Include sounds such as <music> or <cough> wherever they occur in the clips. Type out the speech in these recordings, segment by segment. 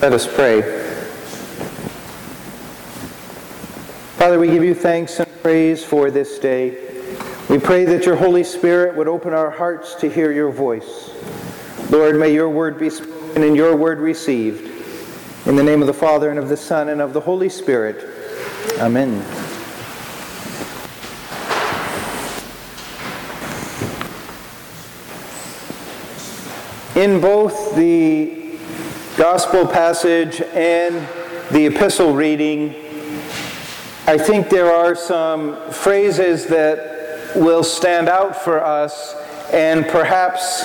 Let us pray. Father, we give you thanks and praise for this day. We pray that your Holy Spirit would open our hearts to hear your voice. Lord, may your word be spoken and your word received. In the name of the Father, and of the Son, and of the Holy Spirit. Amen. In both the gospel passage and the epistle reading, I think there are some phrases that will stand out for us and perhaps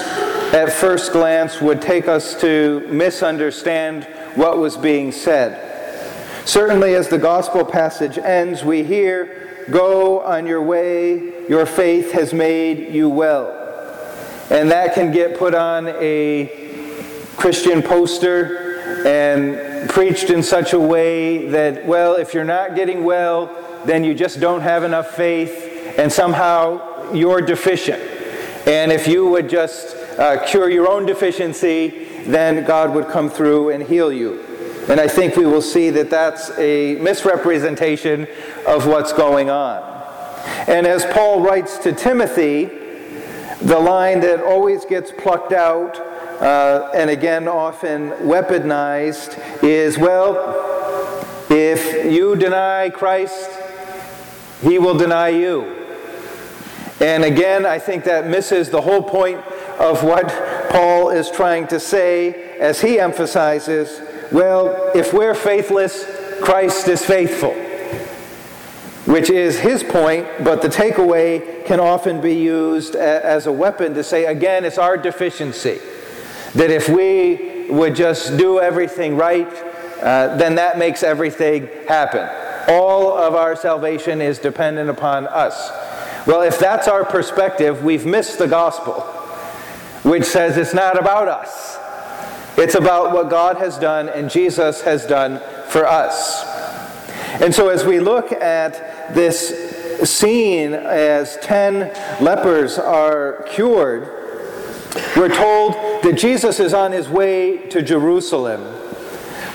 at first glance would take us to misunderstand what was being said. Certainly, as the gospel passage ends, we hear, Go on your way, your faith has made you well. And that can get put on a Christian poster and preached in such a way that, well, if you're not getting well, then you just don't have enough faith, and somehow you're deficient. And if you would just uh, cure your own deficiency, then God would come through and heal you. And I think we will see that that's a misrepresentation of what's going on. And as Paul writes to Timothy, the line that always gets plucked out uh, and again often weaponized is well, if you deny Christ, he will deny you. And again, I think that misses the whole point of what Paul is trying to say as he emphasizes well, if we're faithless, Christ is faithful, which is his point, but the takeaway can often be used as a weapon to say, again, it's our deficiency. That if we would just do everything right, uh, then that makes everything happen. All of our salvation is dependent upon us. Well, if that's our perspective, we've missed the gospel, which says it's not about us. It's about what God has done and Jesus has done for us. And so, as we look at this scene as 10 lepers are cured, we're told that Jesus is on his way to Jerusalem,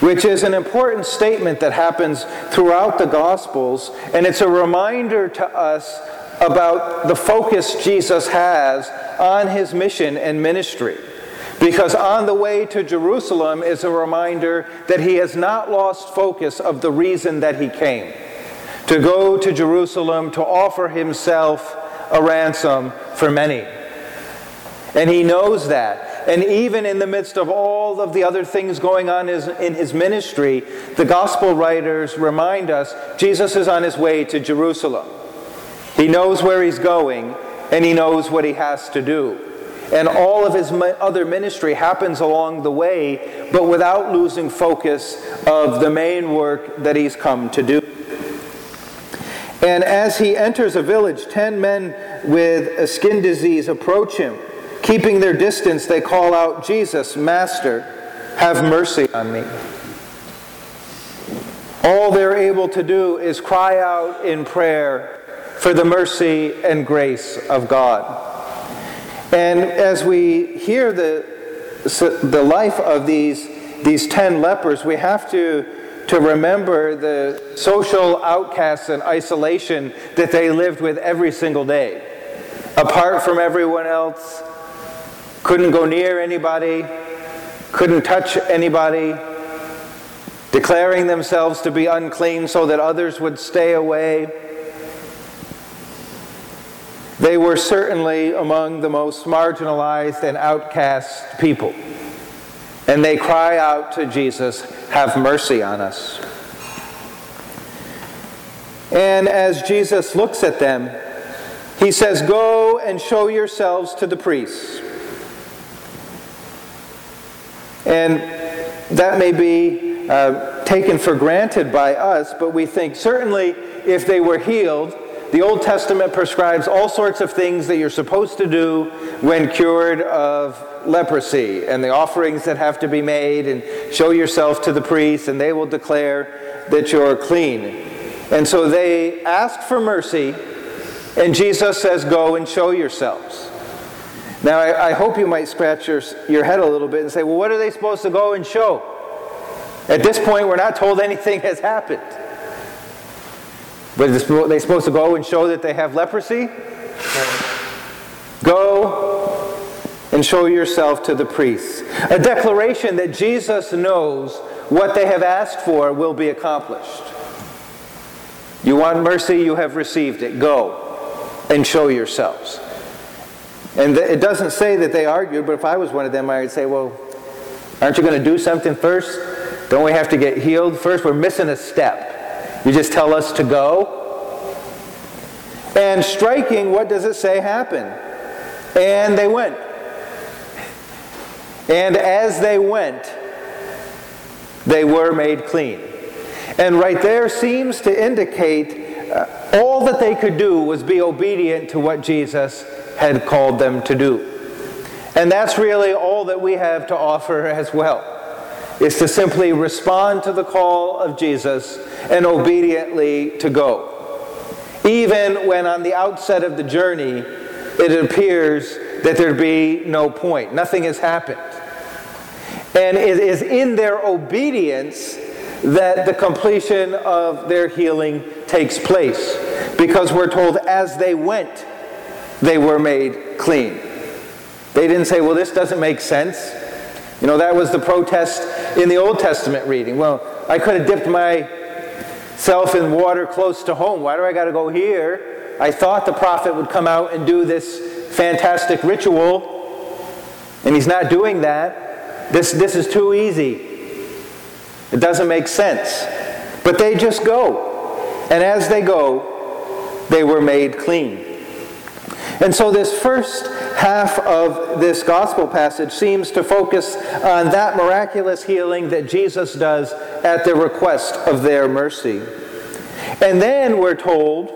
which is an important statement that happens throughout the Gospels, and it's a reminder to us about the focus Jesus has on his mission and ministry. Because on the way to Jerusalem is a reminder that he has not lost focus of the reason that he came to go to Jerusalem to offer himself a ransom for many. And he knows that. And even in the midst of all of the other things going on in his ministry, the gospel writers remind us Jesus is on his way to Jerusalem. He knows where he's going, and he knows what he has to do. And all of his other ministry happens along the way, but without losing focus of the main work that he's come to do. And as he enters a village, ten men with a skin disease approach him. Keeping their distance, they call out, Jesus, Master, have mercy on me. All they're able to do is cry out in prayer for the mercy and grace of God. And as we hear the, the life of these, these ten lepers, we have to, to remember the social outcasts and isolation that they lived with every single day. Apart from everyone else, couldn't go near anybody, couldn't touch anybody, declaring themselves to be unclean so that others would stay away. They were certainly among the most marginalized and outcast people. And they cry out to Jesus, Have mercy on us. And as Jesus looks at them, he says, Go and show yourselves to the priests. And that may be uh, taken for granted by us, but we think certainly if they were healed, the Old Testament prescribes all sorts of things that you're supposed to do when cured of leprosy and the offerings that have to be made and show yourself to the priest and they will declare that you're clean. And so they ask for mercy and Jesus says, Go and show yourselves. Now, I, I hope you might scratch your, your head a little bit and say, Well, what are they supposed to go and show? At this point, we're not told anything has happened. But are they supposed to go and show that they have leprosy? Go and show yourself to the priests. A declaration that Jesus knows what they have asked for will be accomplished. You want mercy, you have received it. Go and show yourselves. And it doesn't say that they argued, but if I was one of them, I would say, well, aren't you going to do something first? Don't we have to get healed first? We're missing a step. You just tell us to go. And striking, what does it say happened? And they went. And as they went, they were made clean. And right there seems to indicate uh, all that they could do was be obedient to what Jesus had called them to do. And that's really all that we have to offer as well, is to simply respond to the call of Jesus and obediently to go. Even when on the outset of the journey, it appears that there'd be no point. Nothing has happened. And it is in their obedience that the completion of their healing takes place. Because we're told as they went, they were made clean. They didn't say, well, this doesn't make sense. You know, that was the protest in the Old Testament reading. Well, I could have dipped myself in water close to home. Why do I got to go here? I thought the prophet would come out and do this fantastic ritual, and he's not doing that. This, this is too easy. It doesn't make sense. But they just go. And as they go, they were made clean. And so, this first half of this gospel passage seems to focus on that miraculous healing that Jesus does at the request of their mercy. And then we're told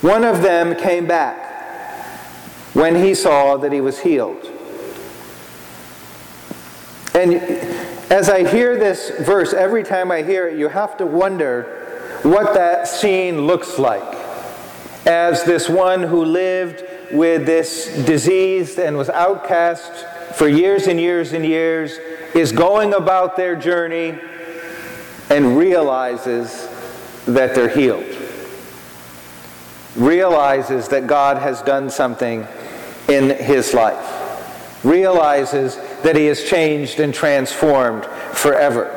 one of them came back when he saw that he was healed. And as I hear this verse, every time I hear it, you have to wonder what that scene looks like as this one who lived with this disease and was outcast for years and years and years is going about their journey and realizes that they're healed. Realizes that God has done something in his life. Realizes that he has changed and transformed forever.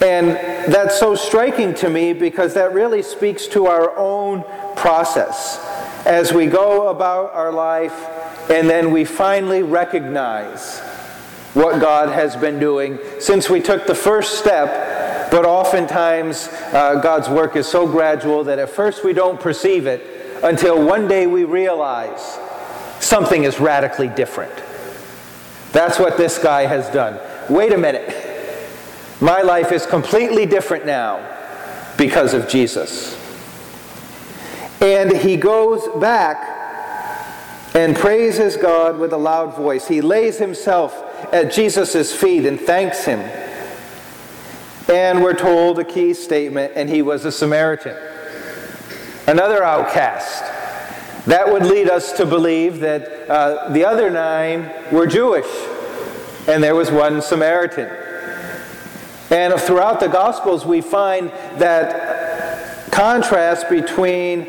And that's so striking to me because that really speaks to our own process as we go about our life and then we finally recognize what God has been doing since we took the first step. But oftentimes, uh, God's work is so gradual that at first we don't perceive it until one day we realize something is radically different. That's what this guy has done. Wait a minute. <laughs> My life is completely different now because of Jesus. And he goes back and praises God with a loud voice. He lays himself at Jesus' feet and thanks him. And we're told a key statement, and he was a Samaritan. Another outcast. That would lead us to believe that uh, the other nine were Jewish, and there was one Samaritan. And throughout the Gospels, we find that contrast between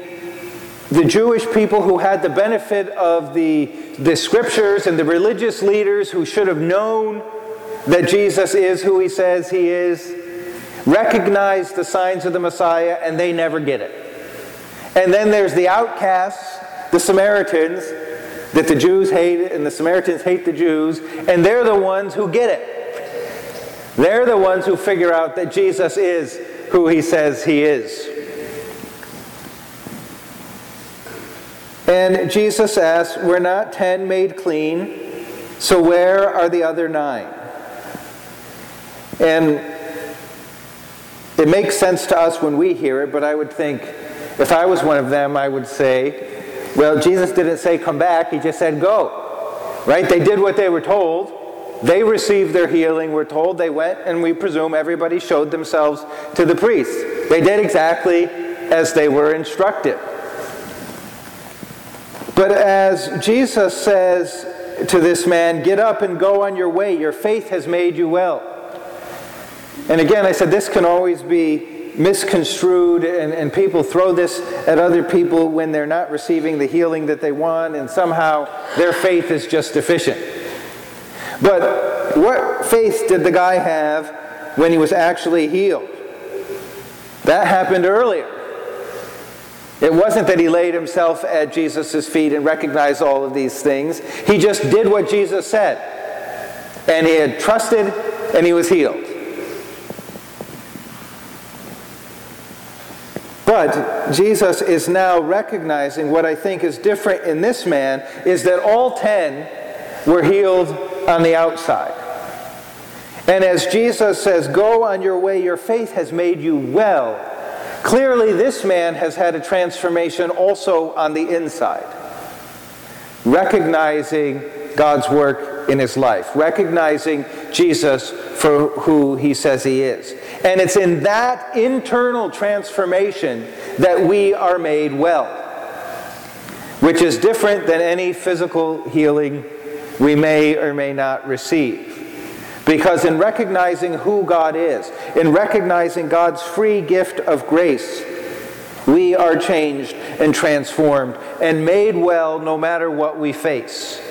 the Jewish people who had the benefit of the, the scriptures and the religious leaders who should have known that Jesus is who he says he is, recognize the signs of the Messiah, and they never get it. And then there's the outcasts, the Samaritans, that the Jews hate, and the Samaritans hate the Jews, and they're the ones who get it. They're the ones who figure out that Jesus is who he says he is. And Jesus asks, We're not ten made clean, so where are the other nine? And it makes sense to us when we hear it, but I would think if I was one of them, I would say, Well, Jesus didn't say come back, he just said go. Right? They did what they were told. They received their healing, we're told. They went, and we presume everybody showed themselves to the priest. They did exactly as they were instructed. But as Jesus says to this man, Get up and go on your way, your faith has made you well. And again, I said this can always be misconstrued, and, and people throw this at other people when they're not receiving the healing that they want, and somehow their faith is just deficient. But what faith did the guy have when he was actually healed? That happened earlier. It wasn't that he laid himself at Jesus' feet and recognized all of these things. He just did what Jesus said. And he had trusted and he was healed. But Jesus is now recognizing what I think is different in this man is that all ten were healed on the outside. And as Jesus says, Go on your way, your faith has made you well. Clearly, this man has had a transformation also on the inside, recognizing God's work in his life, recognizing Jesus for who he says he is. And it's in that internal transformation that we are made well, which is different than any physical healing we may or may not receive. Because in recognizing who God is, in recognizing God's free gift of grace, we are changed and transformed and made well no matter what we face.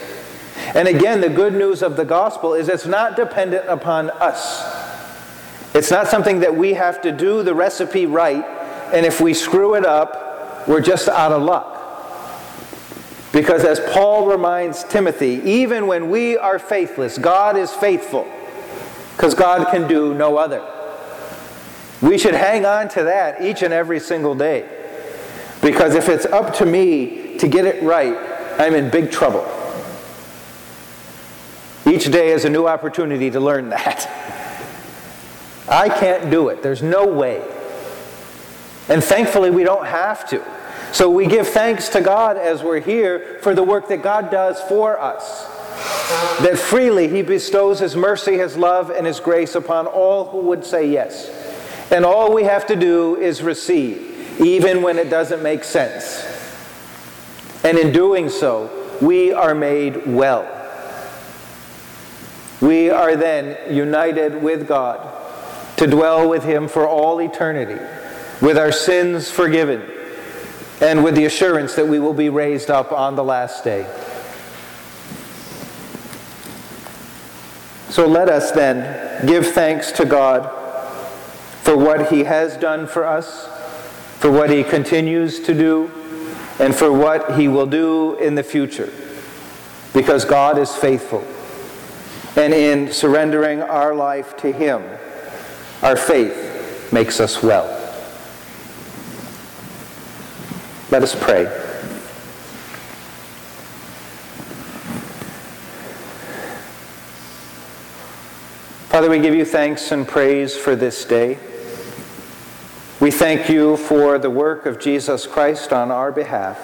And again, the good news of the gospel is it's not dependent upon us. It's not something that we have to do the recipe right, and if we screw it up, we're just out of luck. Because as Paul reminds Timothy, even when we are faithless, God is faithful because God can do no other. We should hang on to that each and every single day. Because if it's up to me to get it right, I'm in big trouble. Each day is a new opportunity to learn that. <laughs> I can't do it. There's no way. And thankfully, we don't have to. So we give thanks to God as we're here for the work that God does for us that freely he bestows his mercy, his love, and his grace upon all who would say yes. And all we have to do is receive, even when it doesn't make sense. And in doing so, we are made well. We are then united with God to dwell with him for all eternity, with our sins forgiven, and with the assurance that we will be raised up on the last day. So let us then give thanks to God for what He has done for us, for what He continues to do, and for what He will do in the future. Because God is faithful. And in surrendering our life to Him, our faith makes us well. Let us pray. Father, we give you thanks and praise for this day. We thank you for the work of Jesus Christ on our behalf.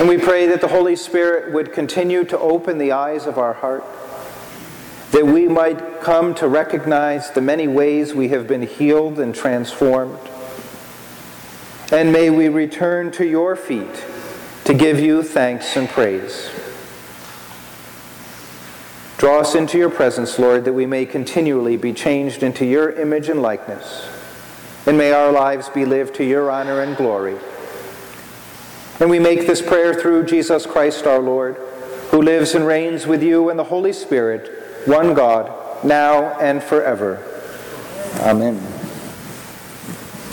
And we pray that the Holy Spirit would continue to open the eyes of our heart, that we might come to recognize the many ways we have been healed and transformed. And may we return to your feet to give you thanks and praise. Draw us into your presence, Lord, that we may continually be changed into your image and likeness. And may our lives be lived to your honor and glory. And we make this prayer through Jesus Christ our Lord, who lives and reigns with you and the Holy Spirit, one God, now and forever. Amen.